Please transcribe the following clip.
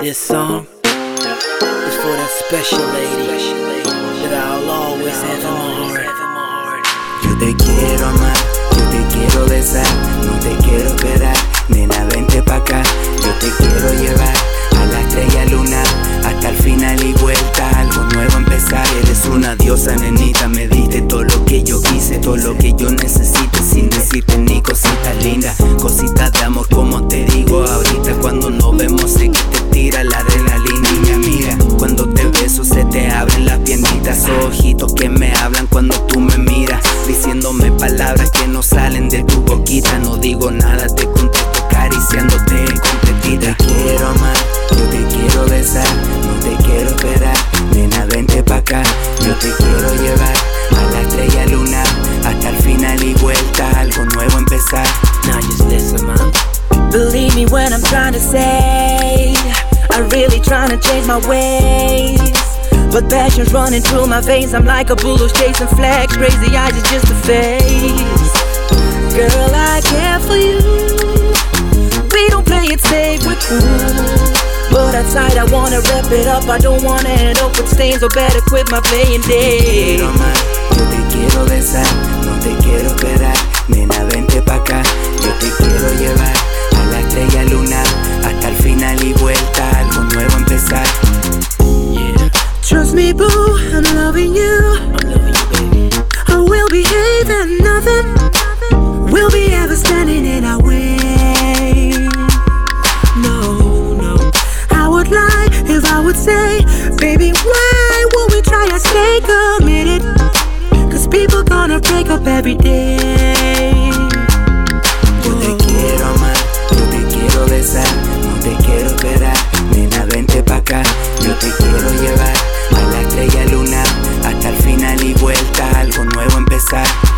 This song is for that special lady that I'll always have in my heart. Yo te quiero amar, yo te quiero besar, no te quiero esperar, nena vente pa' acá, yo te quiero llevar a la estrella luna, hasta el final y vuelta, algo nuevo empezar, eres una diosa nenita, me diste todo lo que yo quise, todo lo que yo necesite, sin decirte ni cositas lindas, cositas de amor como te digo ahorita, cuando nos ojitos que me hablan cuando tú me miras, diciéndome palabras que no salen de tu boquita, no digo nada, te contesto acariciándote completita. Te quiero amar, yo te quiero besar, no te quiero esperar, nena vente pa' acá, yo te quiero llevar a la estrella lunar, hasta el final y vuelta, algo nuevo empezar. Now just listen, man. Believe me when I'm trying to say, I'm really trying to change my ways. But passion's running through my veins. I'm like a bulldog chasing flags. Crazy eyes is just a face. Girl, I care for you. We don't play it safe, we're cool. But outside, I wanna wrap it up. I don't wanna end up with stains, or better quit my playing yo te quiero Boo, I'm loving you. I'm loving you, baby. I will behave and nothing will be ever standing in our way. No, no. I would lie if I would say, baby, why would we try to stay committed? Cause people gonna break up every day. side.